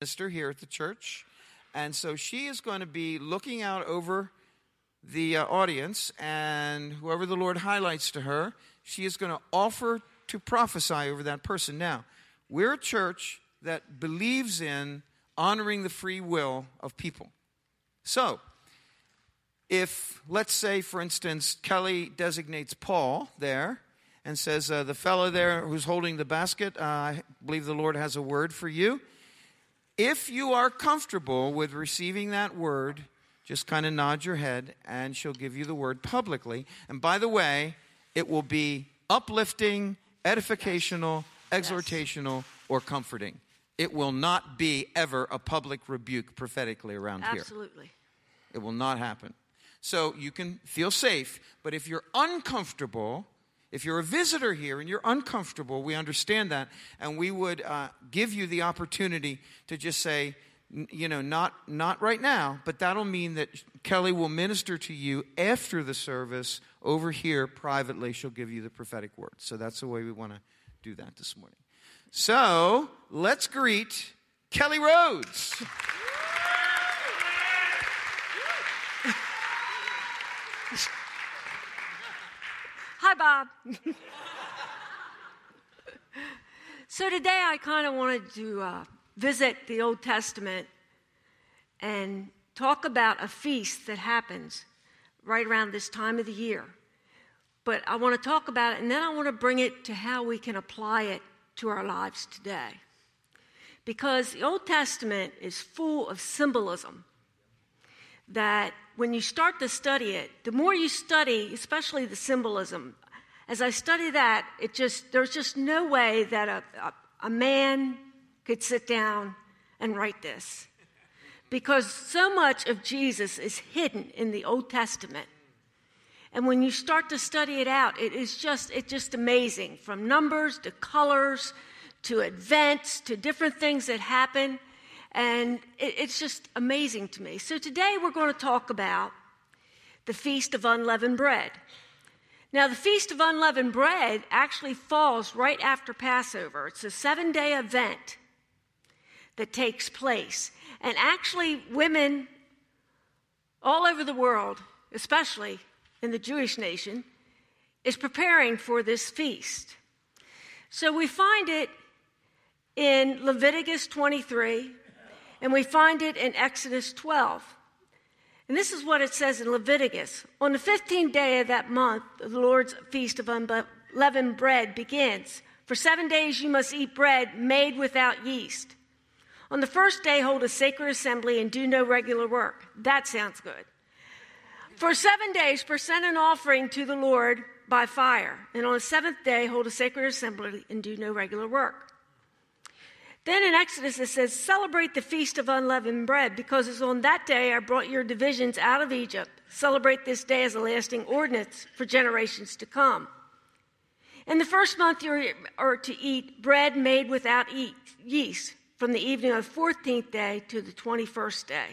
minister here at the church. And so she is going to be looking out over the uh, audience, and whoever the Lord highlights to her, she is going to offer to prophesy over that person. Now, we're a church that believes in honoring the free will of people. So, if, let's say, for instance, Kelly designates Paul there and says, uh, The fellow there who's holding the basket, uh, I believe the Lord has a word for you. If you are comfortable with receiving that word, just kind of nod your head and she'll give you the word publicly. And by the way, it will be uplifting, edificational, exhortational, or comforting. It will not be ever a public rebuke prophetically around Absolutely. here. Absolutely. It will not happen. So you can feel safe, but if you're uncomfortable, if you're a visitor here and you're uncomfortable, we understand that, and we would uh, give you the opportunity to just say, you know, not not right now, but that'll mean that Kelly will minister to you after the service over here privately. She'll give you the prophetic word. So that's the way we want to do that this morning. So let's greet Kelly Rhodes. Bob. so today I kind of wanted to uh, visit the Old Testament and talk about a feast that happens right around this time of the year. But I want to talk about it and then I want to bring it to how we can apply it to our lives today. Because the Old Testament is full of symbolism that when you start to study it, the more you study, especially the symbolism, as I study that, it just there's just no way that a, a, a man could sit down and write this. Because so much of Jesus is hidden in the Old Testament. And when you start to study it out, it is just it's just amazing from numbers to colors to events to different things that happen. And it, it's just amazing to me. So today we're going to talk about the Feast of Unleavened Bread. Now, the Feast of Unleavened Bread actually falls right after Passover. It's a seven day event that takes place. And actually, women all over the world, especially in the Jewish nation, is preparing for this feast. So we find it in Leviticus 23, and we find it in Exodus 12. And this is what it says in Leviticus. On the 15th day of that month, the Lord's feast of unleavened bread begins. For seven days you must eat bread made without yeast. On the first day, hold a sacred assembly and do no regular work. That sounds good. For seven days, present an offering to the Lord by fire. And on the seventh day, hold a sacred assembly and do no regular work. Then in Exodus it says, Celebrate the feast of unleavened bread, because it's on that day I brought your divisions out of Egypt. Celebrate this day as a lasting ordinance for generations to come. In the first month, you are to eat bread made without yeast from the evening of the 14th day to the 21st day.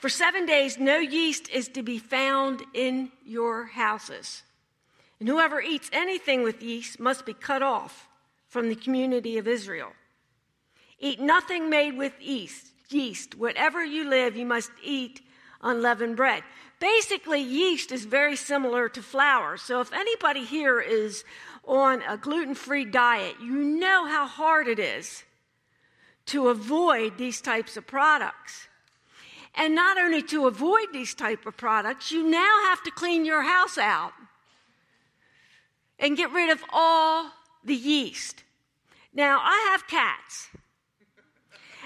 For seven days, no yeast is to be found in your houses. And whoever eats anything with yeast must be cut off from the community of Israel. Eat nothing made with yeast. Yeast. Whatever you live, you must eat unleavened bread. Basically, yeast is very similar to flour. So if anybody here is on a gluten free diet, you know how hard it is to avoid these types of products. And not only to avoid these type of products, you now have to clean your house out and get rid of all the yeast. Now, I have cats.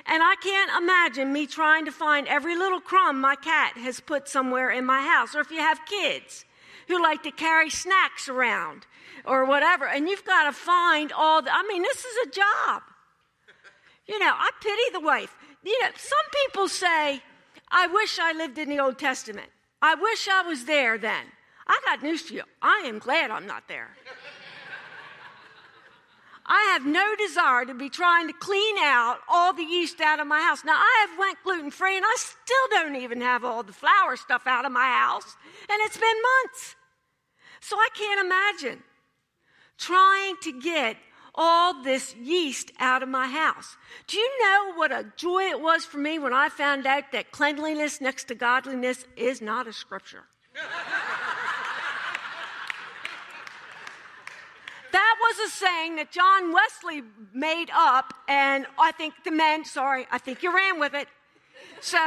And I can't imagine me trying to find every little crumb my cat has put somewhere in my house. Or if you have kids who like to carry snacks around or whatever, and you've got to find all the, I mean, this is a job. You know, I pity the wife. You know, some people say, I wish I lived in the Old Testament. I wish I was there then. I got news for you. I am glad I'm not there. I have no desire to be trying to clean out all the yeast out of my house. Now I have went gluten free and I still don't even have all the flour stuff out of my house and it's been months. So I can't imagine trying to get all this yeast out of my house. Do you know what a joy it was for me when I found out that cleanliness next to godliness is not a scripture? that was a saying that John Wesley made up, and I think the men, sorry, I think you ran with it. So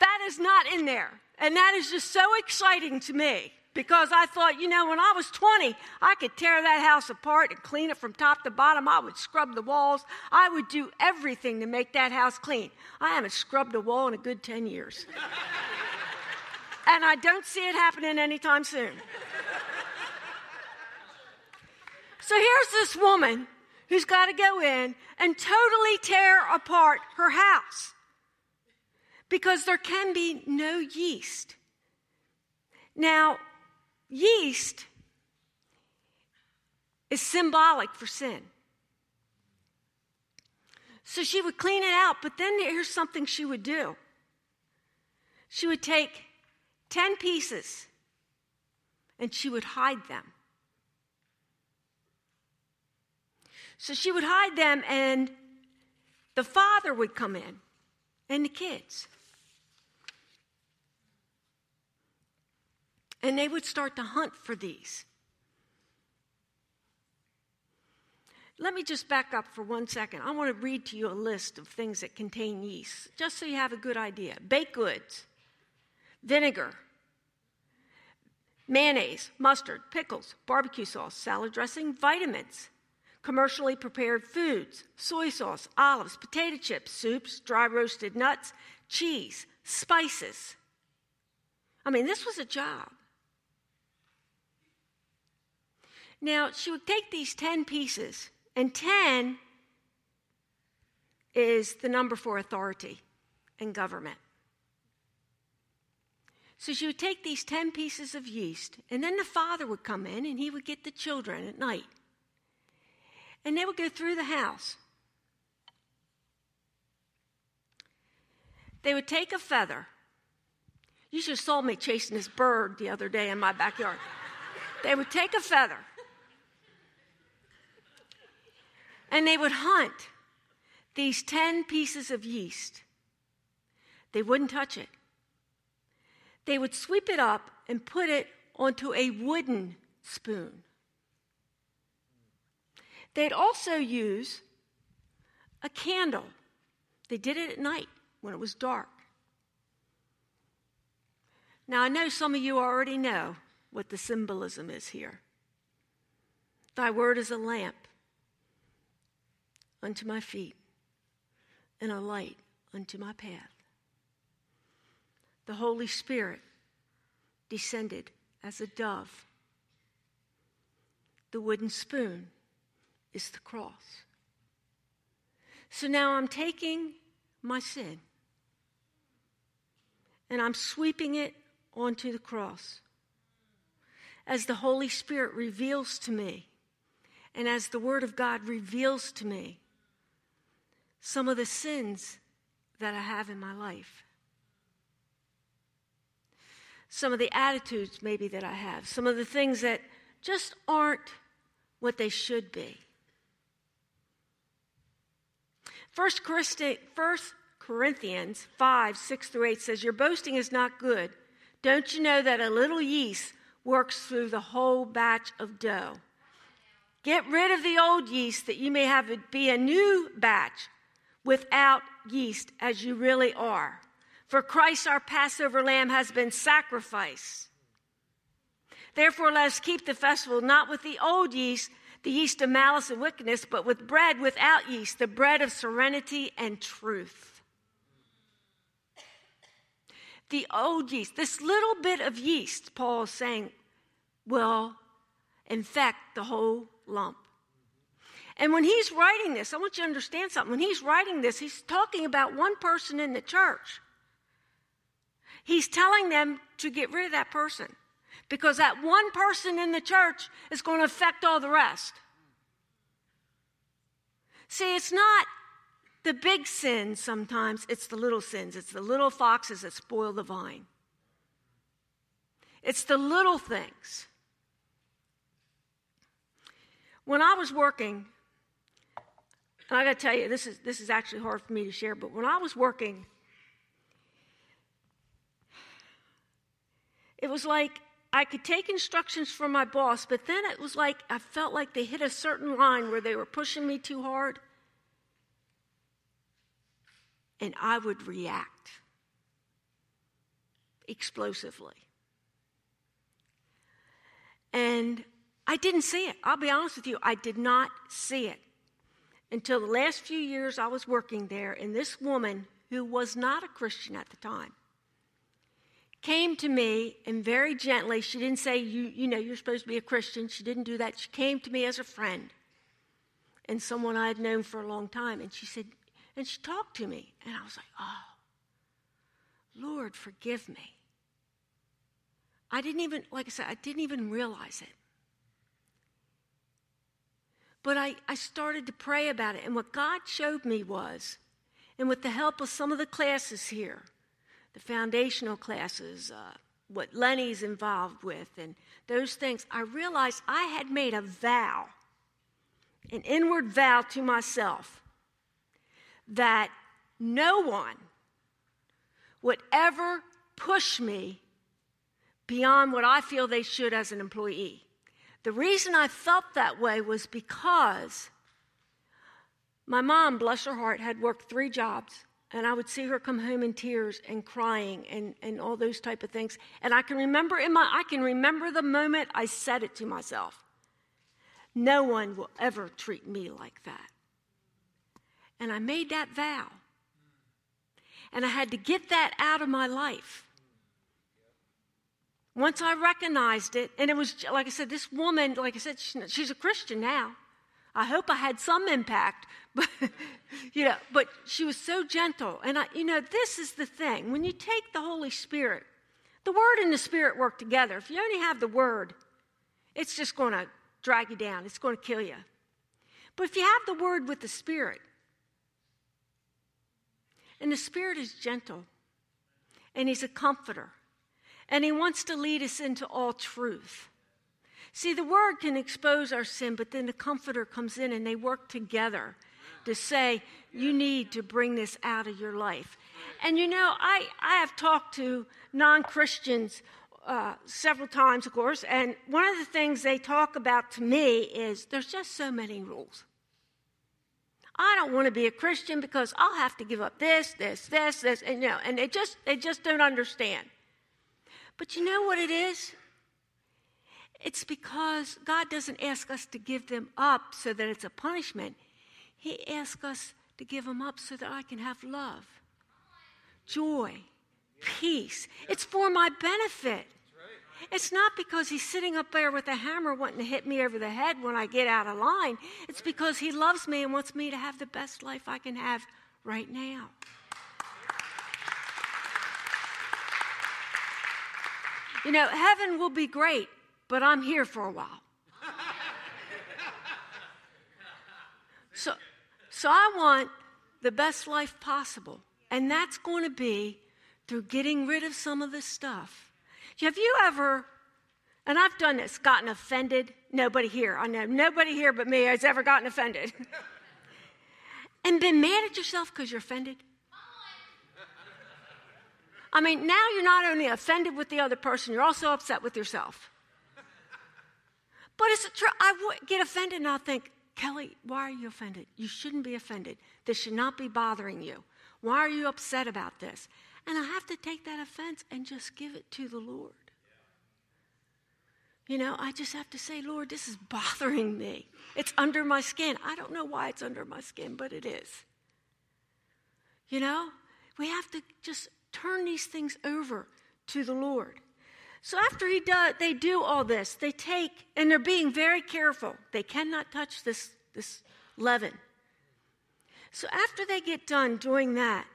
that is not in there. And that is just so exciting to me because I thought, you know, when I was 20, I could tear that house apart and clean it from top to bottom. I would scrub the walls. I would do everything to make that house clean. I haven't scrubbed a wall in a good 10 years. and I don't see it happening anytime soon. So here's this woman who's got to go in and totally tear apart her house because there can be no yeast. Now, yeast is symbolic for sin. So she would clean it out, but then here's something she would do she would take 10 pieces and she would hide them. So she would hide them, and the father would come in and the kids. And they would start to hunt for these. Let me just back up for one second. I want to read to you a list of things that contain yeast, just so you have a good idea baked goods, vinegar, mayonnaise, mustard, pickles, barbecue sauce, salad dressing, vitamins, commercially prepared foods, soy sauce, olives, potato chips, soups, dry roasted nuts, cheese, spices. I mean, this was a job. Now, she would take these 10 pieces, and 10 is the number for authority and government. So she would take these 10 pieces of yeast, and then the father would come in and he would get the children at night. And they would go through the house. They would take a feather. You should have saw me chasing this bird the other day in my backyard. they would take a feather And they would hunt these 10 pieces of yeast. They wouldn't touch it. They would sweep it up and put it onto a wooden spoon. They'd also use a candle. They did it at night when it was dark. Now, I know some of you already know what the symbolism is here. Thy word is a lamp unto my feet and a light unto my path. The Holy Spirit descended as a dove. The wooden spoon is the cross. So now I'm taking my sin and I'm sweeping it onto the cross. As the Holy Spirit reveals to me, and as the Word of God reveals to me some of the sins that I have in my life. Some of the attitudes, maybe, that I have. Some of the things that just aren't what they should be. First Corinthians 5 6 through 8 says, Your boasting is not good. Don't you know that a little yeast works through the whole batch of dough? Get rid of the old yeast that you may have it be a new batch without yeast as you really are. For Christ, our Passover lamb, has been sacrificed. Therefore, let us keep the festival not with the old yeast, the yeast of malice and wickedness, but with bread without yeast, the bread of serenity and truth. The old yeast, this little bit of yeast, Paul is saying, will infect the whole lump. And when he's writing this, I want you to understand something. When he's writing this, he's talking about one person in the church. He's telling them to get rid of that person because that one person in the church is going to affect all the rest. See, it's not the big sins sometimes, it's the little sins. It's the little foxes that spoil the vine. It's the little things. When I was working, and I got to tell you, this is, this is actually hard for me to share, but when I was working, it was like I could take instructions from my boss, but then it was like I felt like they hit a certain line where they were pushing me too hard. And I would react explosively. And I didn't see it. I'll be honest with you, I did not see it until the last few years I was working there. And this woman, who was not a Christian at the time, came to me and very gently, she didn't say, you, you know, you're supposed to be a Christian. She didn't do that. She came to me as a friend and someone I had known for a long time. And she said, and she talked to me. And I was like, oh, Lord, forgive me. I didn't even, like I said, I didn't even realize it. But I, I started to pray about it. And what God showed me was, and with the help of some of the classes here, the foundational classes, uh, what Lenny's involved with, and those things, I realized I had made a vow, an inward vow to myself, that no one would ever push me beyond what I feel they should as an employee. The reason I felt that way was because my mom, bless her heart, had worked three jobs. And I would see her come home in tears and crying and, and all those type of things. And I can remember in my I can remember the moment I said it to myself. No one will ever treat me like that. And I made that vow. And I had to get that out of my life. Once I recognized it, and it was, like I said, this woman, like I said, she's a Christian now. I hope I had some impact, but, you know, but she was so gentle. And I, you know, this is the thing. When you take the Holy Spirit, the Word and the Spirit work together. If you only have the Word, it's just going to drag you down, it's going to kill you. But if you have the Word with the Spirit, and the Spirit is gentle, and He's a comforter, and He wants to lead us into all truth. See, the word can expose our sin, but then the comforter comes in and they work together to say, you need to bring this out of your life. And you know, I, I have talked to non Christians uh, several times, of course, and one of the things they talk about to me is there's just so many rules. I don't want to be a Christian because I'll have to give up this, this, this, this, and you know, and they just they just don't understand. But you know what it is? It's because God doesn't ask us to give them up so that it's a punishment. He asks us to give them up so that I can have love, joy, peace. It's for my benefit. It's not because he's sitting up there with a hammer wanting to hit me over the head when I get out of line. It's because he loves me and wants me to have the best life I can have right now. You know, heaven will be great, but I'm here for a while. so, so I want the best life possible, and that's going to be through getting rid of some of this stuff. Have you ever, and I've done this, gotten offended? Nobody here, I know, nobody here but me has ever gotten offended. and been mad at yourself because you're offended? I mean, now you're not only offended with the other person, you're also upset with yourself. But it's true. I would get offended and I'll think, Kelly, why are you offended? You shouldn't be offended. This should not be bothering you. Why are you upset about this? And I have to take that offense and just give it to the Lord. You know, I just have to say, Lord, this is bothering me. It's under my skin. I don't know why it's under my skin, but it is. You know, we have to just turn these things over to the Lord. So after he does, they do all this. They take, and they're being very careful. They cannot touch this, this leaven. So after they get done doing that,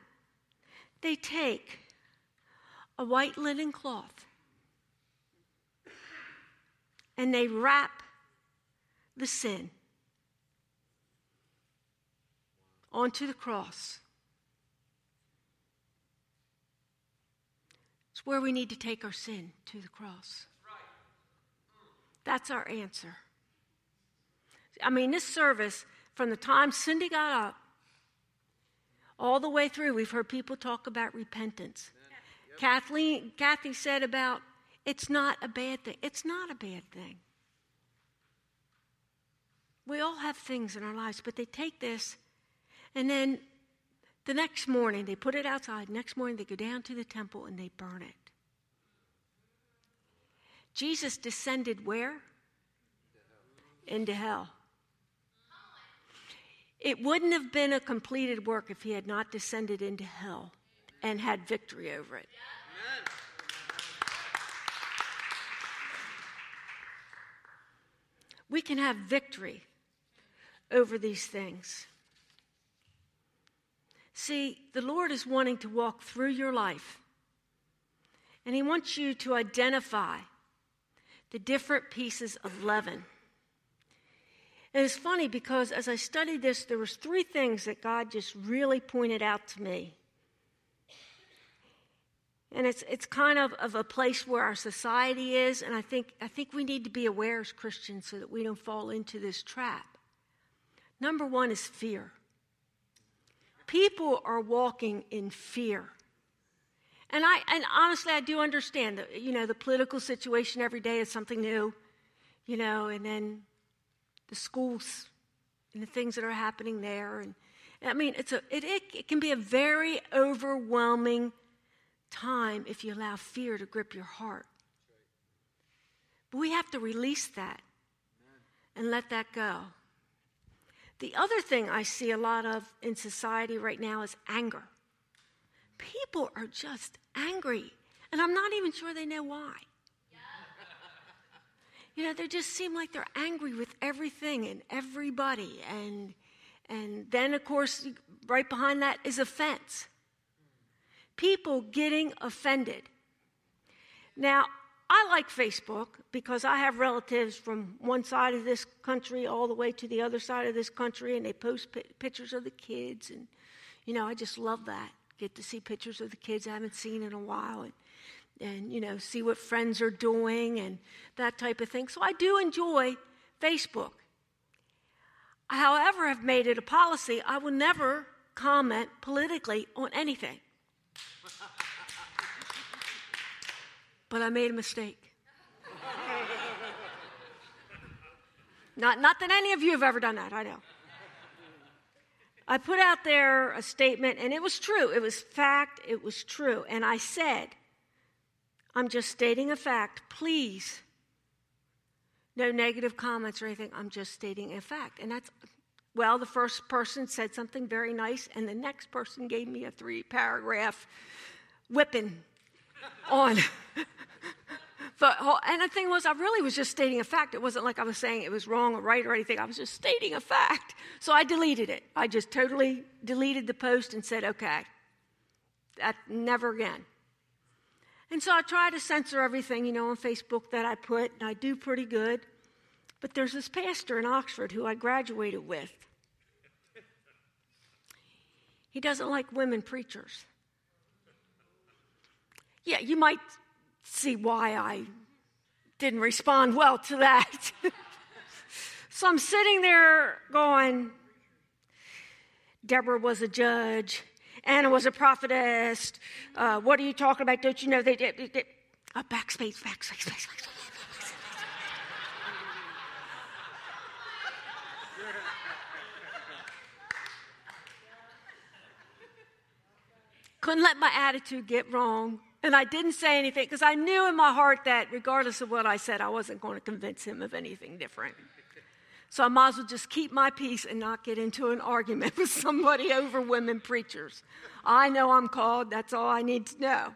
they take a white linen cloth and they wrap the sin onto the cross. Where we need to take our sin to the cross. That's our answer. I mean, this service, from the time Cindy got up all the way through, we've heard people talk about repentance. Yep. Kathleen, Kathy said about it's not a bad thing. It's not a bad thing. We all have things in our lives, but they take this and then the next morning they put it outside. Next morning they go down to the temple and they burn it. Jesus descended where? Into hell. It wouldn't have been a completed work if he had not descended into hell and had victory over it. We can have victory over these things. See, the Lord is wanting to walk through your life, and He wants you to identify the different pieces of leaven. And it's funny because as I studied this, there was three things that God just really pointed out to me. And it's, it's kind of, of a place where our society is, and I think, I think we need to be aware as Christians so that we don't fall into this trap. Number one is fear. People are walking in fear. And I and honestly I do understand that you know the political situation every day is something new, you know, and then the schools and the things that are happening there. And, I mean, it's a, it, it, it can be a very overwhelming time if you allow fear to grip your heart. But we have to release that and let that go. The other thing I see a lot of in society right now is anger. People are just angry, and I'm not even sure they know why. You know, they just seem like they're angry with everything and everybody. And, and then, of course, right behind that is offense. People getting offended. Now, I like Facebook because I have relatives from one side of this country all the way to the other side of this country, and they post pictures of the kids. And, you know, I just love that. Get to see pictures of the kids I haven't seen in a while. And, and you know see what friends are doing and that type of thing so i do enjoy facebook however i've made it a policy i will never comment politically on anything but i made a mistake not, not that any of you have ever done that i know I put out there a statement, and it was true. It was fact. It was true. And I said, I'm just stating a fact. Please, no negative comments or anything. I'm just stating a fact. And that's, well, the first person said something very nice, and the next person gave me a three paragraph whipping on. but, and the thing was, I really was just stating a fact. It wasn't like I was saying it was wrong or right or anything. I was just stating a fact. So I deleted it. I just totally deleted the post and said, okay, that never again. And so I try to censor everything, you know, on Facebook that I put, and I do pretty good. But there's this pastor in Oxford who I graduated with. He doesn't like women preachers. Yeah, you might see why I didn't respond well to that. so I'm sitting there going, Deborah was a judge. Anna was a prophetess. Uh, what are you talking about? Don't you know they did? They, they, uh, backspace, backspace, backspace. Couldn't let my attitude get wrong. And I didn't say anything because I knew in my heart that regardless of what I said, I wasn't going to convince him of anything different. So I might as well just keep my peace and not get into an argument with somebody over women preachers. I know I'm called, that's all I need to know.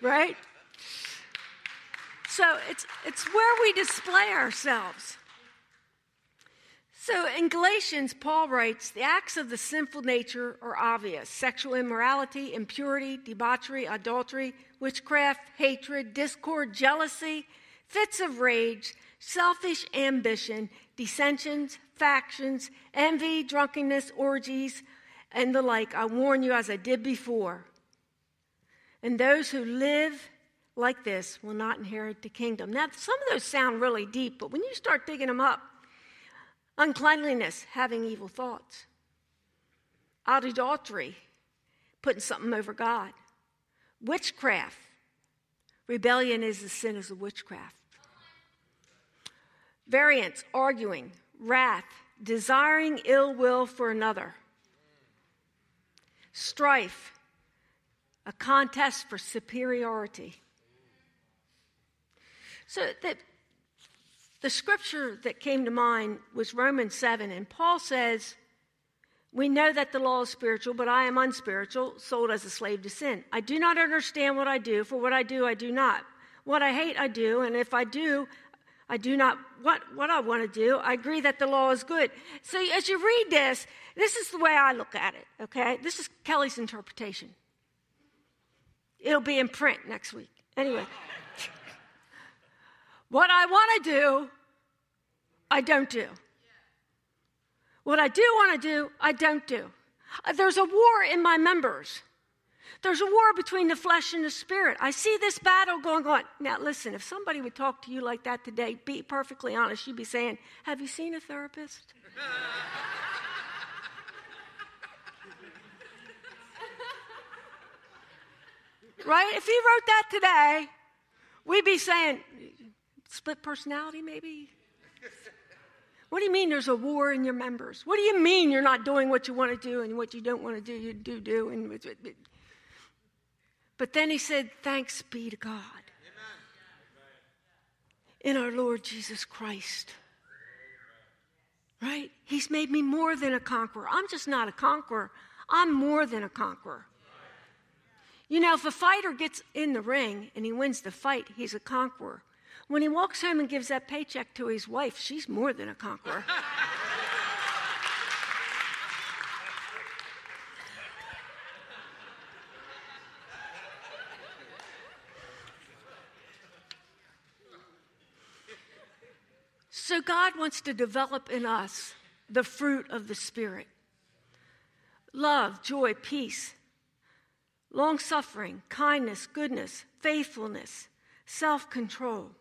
Right? So it's, it's where we display ourselves. So in Galatians, Paul writes the acts of the sinful nature are obvious sexual immorality, impurity, debauchery, adultery, witchcraft, hatred, discord, jealousy, fits of rage, selfish ambition, dissensions, factions, envy, drunkenness, orgies, and the like. I warn you, as I did before. And those who live like this will not inherit the kingdom. Now, some of those sound really deep, but when you start digging them up, Uncleanliness, having evil thoughts. adultery, putting something over God. Witchcraft. Rebellion is the sin of witchcraft. Variance, arguing, wrath, desiring ill will for another. Strife, a contest for superiority. So that the scripture that came to mind was Romans 7, and Paul says, We know that the law is spiritual, but I am unspiritual, sold as a slave to sin. I do not understand what I do, for what I do, I do not. What I hate, I do, and if I do, I do not what, what I want to do. I agree that the law is good. So as you read this, this is the way I look at it, okay? This is Kelly's interpretation. It'll be in print next week. Anyway. What I want to do, I don't do. What I do want to do, I don't do. Uh, there's a war in my members. There's a war between the flesh and the spirit. I see this battle going on. Now, listen, if somebody would talk to you like that today, be perfectly honest, you'd be saying, Have you seen a therapist? right? If he wrote that today, we'd be saying, Split personality, maybe? What do you mean there's a war in your members? What do you mean you're not doing what you want to do and what you don't want to do, you do do? And but then he said, Thanks be to God in our Lord Jesus Christ. Right? He's made me more than a conqueror. I'm just not a conqueror, I'm more than a conqueror. You know, if a fighter gets in the ring and he wins the fight, he's a conqueror. When he walks home and gives that paycheck to his wife, she's more than a conqueror. So, God wants to develop in us the fruit of the Spirit love, joy, peace, long suffering, kindness, goodness, faithfulness, self control.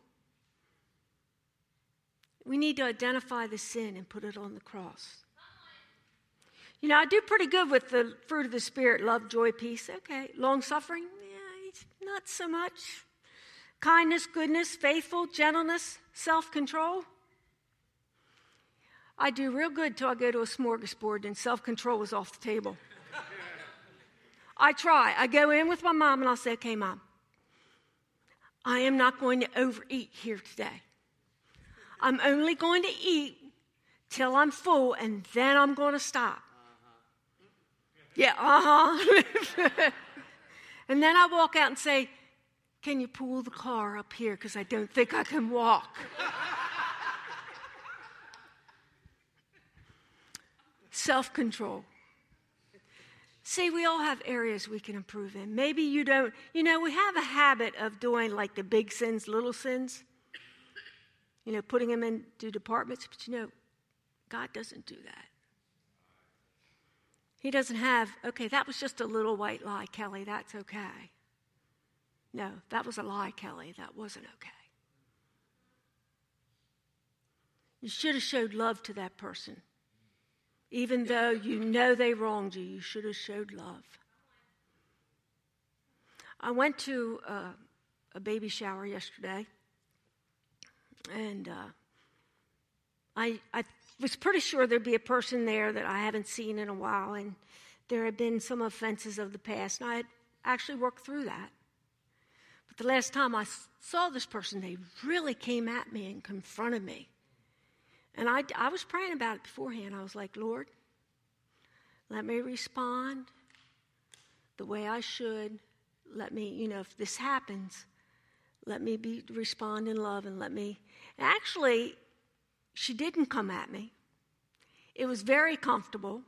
We need to identify the sin and put it on the cross. You know, I do pretty good with the fruit of the Spirit love, joy, peace. Okay. Long suffering? Yeah, not so much. Kindness, goodness, faithful, gentleness, self control. I do real good till I go to a smorgasbord and self control is off the table. I try. I go in with my mom and I'll say, okay, mom, I am not going to overeat here today. I'm only going to eat till I'm full and then I'm going to stop. Yeah, uh huh. and then I walk out and say, Can you pull the car up here? Because I don't think I can walk. self control. See, we all have areas we can improve in. Maybe you don't, you know, we have a habit of doing like the big sins, little sins, you know, putting them into departments, but you know, God doesn't do that. He doesn't have, okay, that was just a little white lie, Kelly, that's okay. No, that was a lie, Kelly, that wasn't okay. You should have showed love to that person. Even though you know they wronged you, you should have showed love. I went to uh, a baby shower yesterday, and uh, I, I was pretty sure there'd be a person there that I haven't seen in a while, and there had been some offenses of the past, and I had actually worked through that. But the last time I saw this person, they really came at me and confronted me. And I, I was praying about it beforehand. I was like, Lord, let me respond the way I should. Let me, you know, if this happens, let me be respond in love and let me. Actually, she didn't come at me. It was very comfortable.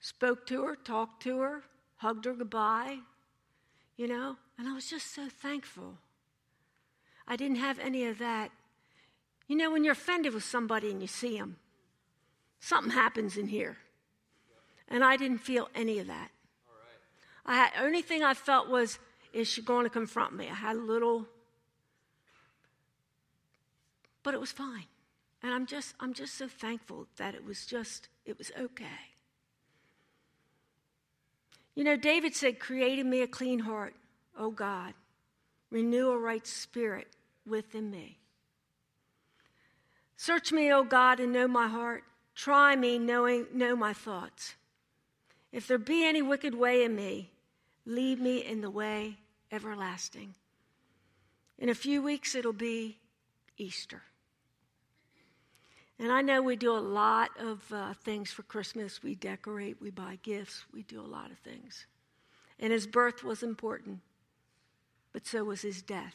Spoke to her, talked to her, hugged her goodbye, you know, and I was just so thankful. I didn't have any of that you know, when you're offended with somebody and you see them, something happens in here. And I didn't feel any of that. I had, only thing I felt was, is she going to confront me? I had a little, but it was fine. And I'm just, I'm just so thankful that it was just, it was okay. You know, David said, Create in me a clean heart, O God. Renew a right spirit within me. Search me, O God, and know my heart. Try me, knowing know my thoughts. If there be any wicked way in me, lead me in the way everlasting. In a few weeks, it'll be Easter. And I know we do a lot of uh, things for Christmas. We decorate, we buy gifts, we do a lot of things. And his birth was important, but so was his death.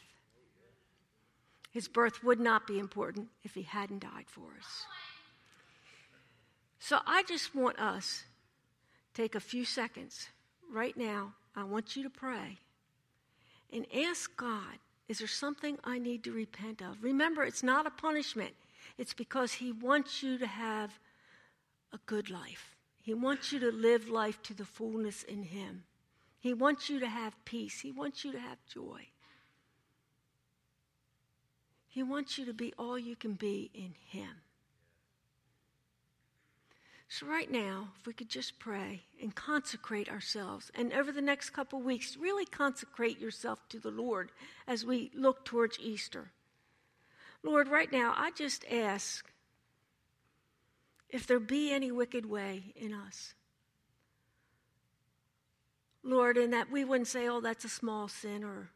His birth would not be important if he hadn't died for us. So I just want us take a few seconds right now. I want you to pray and ask God, is there something I need to repent of? Remember, it's not a punishment. It's because He wants you to have a good life. He wants you to live life to the fullness in Him. He wants you to have peace. He wants you to have joy. He wants you to be all you can be in Him. So, right now, if we could just pray and consecrate ourselves, and over the next couple weeks, really consecrate yourself to the Lord as we look towards Easter. Lord, right now, I just ask if there be any wicked way in us. Lord, and that we wouldn't say, oh, that's a small sin, or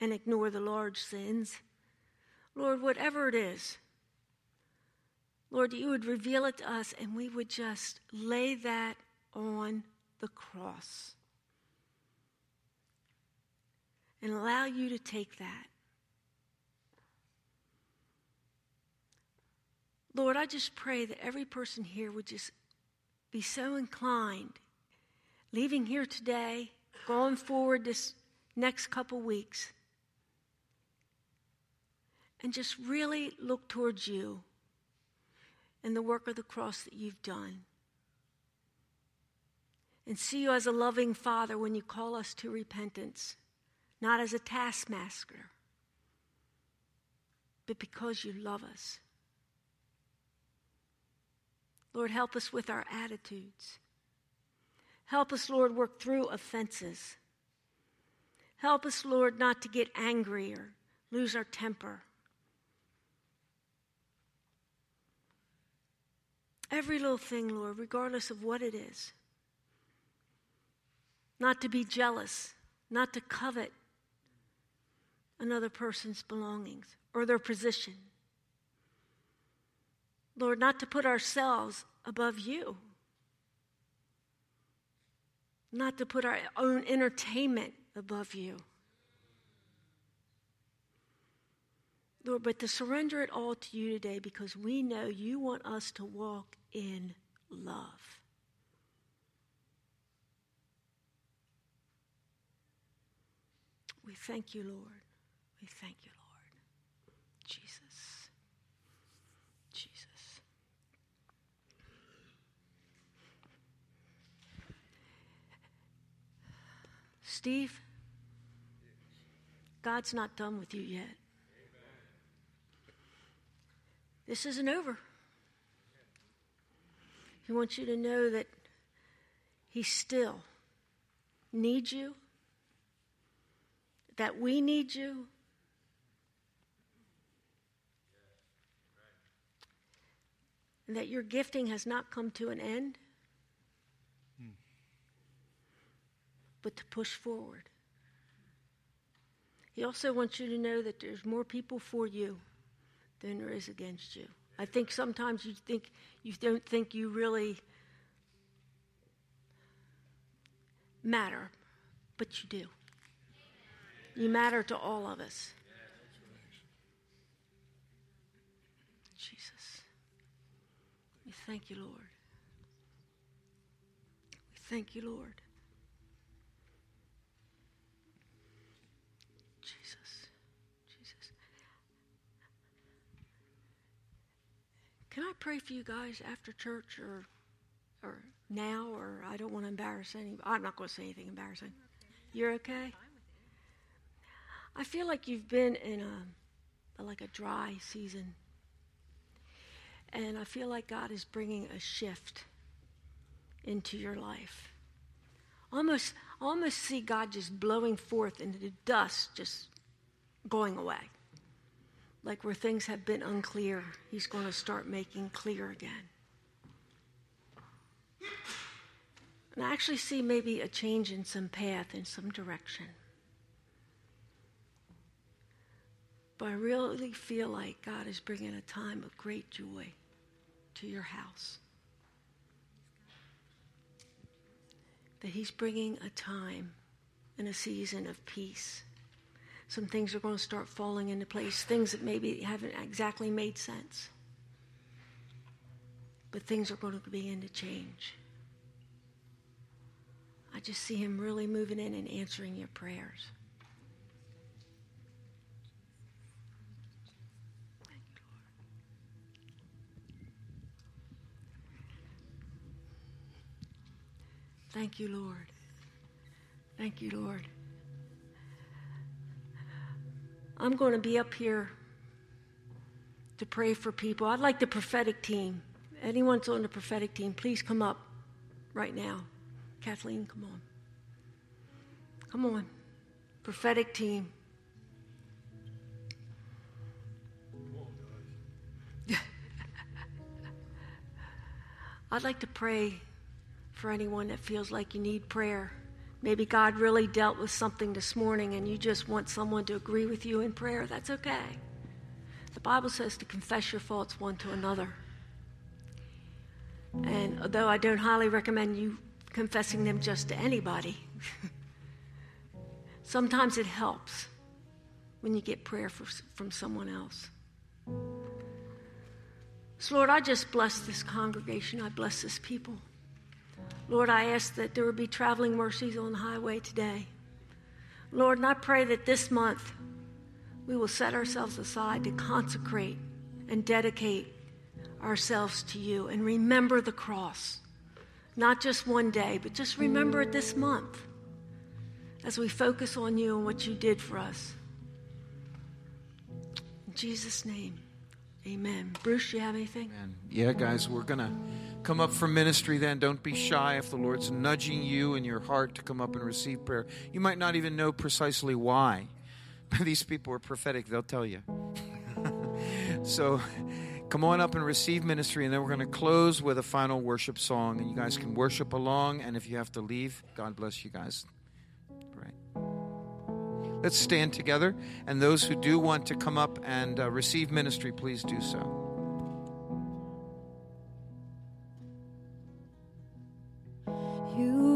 and ignore the large sins. Lord, whatever it is, Lord, you would reveal it to us and we would just lay that on the cross and allow you to take that Lord, I just pray that every person here would just be so inclined, leaving here today, going forward this next couple weeks, and just really look towards you and the work of the cross that you've done. And see you as a loving Father when you call us to repentance, not as a taskmaster, but because you love us. Lord, help us with our attitudes. Help us, Lord, work through offenses. Help us, Lord, not to get angry or lose our temper. Every little thing, Lord, regardless of what it is. Not to be jealous, not to covet another person's belongings or their position. Lord, not to put ourselves above you, not to put our own entertainment above you. Lord, but to surrender it all to you today because we know you want us to walk in love. We thank you, Lord. We thank you, Lord. Jesus. Steve, God's not done with you yet. This isn't over. He wants you to know that He still needs you, that we need you. That your gifting has not come to an end. But to push forward. He also wants you to know that there's more people for you than there is against you. I think sometimes you think you don't think you really matter, but you do. You matter to all of us. Jesus. We thank you, Lord. We thank you, Lord. Can I pray for you guys after church or or now or I don't want to embarrass anybody. I'm not going to say anything embarrassing. You're okay? I feel like you've been in a, a like a dry season. And I feel like God is bringing a shift into your life. Almost, almost see God just blowing forth into the dust, just going away. Like where things have been unclear, He's going to start making clear again. And I actually see maybe a change in some path, in some direction. But I really feel like God is bringing a time of great joy to your house. That He's bringing a time and a season of peace. Some things are going to start falling into place, things that maybe haven't exactly made sense. But things are going to begin to change. I just see Him really moving in and answering your prayers. Thank you, Lord. Thank you, Lord. I'm going to be up here to pray for people. I'd like the prophetic team. Anyone's on the prophetic team, please come up right now. Kathleen, come on. Come on. Prophetic team. I'd like to pray for anyone that feels like you need prayer. Maybe God really dealt with something this morning and you just want someone to agree with you in prayer. That's okay. The Bible says to confess your faults one to another. And although I don't highly recommend you confessing them just to anybody, sometimes it helps when you get prayer for, from someone else. So, Lord, I just bless this congregation. I bless this people. Lord, I ask that there would be traveling mercies on the highway today. Lord, and I pray that this month we will set ourselves aside to consecrate and dedicate ourselves to you and remember the cross. Not just one day, but just remember it this month as we focus on you and what you did for us. In Jesus' name, amen. Bruce, you have anything? Amen. Yeah, guys, we're going to come up for ministry then. Don't be shy if the Lord's nudging you in your heart to come up and receive prayer. You might not even know precisely why. These people are prophetic, they'll tell you. so come on up and receive ministry, and then we're going to close with a final worship song. And you guys can worship along, and if you have to leave, God bless you guys. Let's stand together, and those who do want to come up and uh, receive ministry, please do so.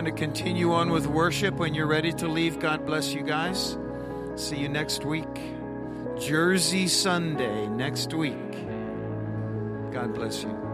going to continue on with worship. When you're ready to leave, God bless you guys. See you next week. Jersey Sunday next week. God bless you.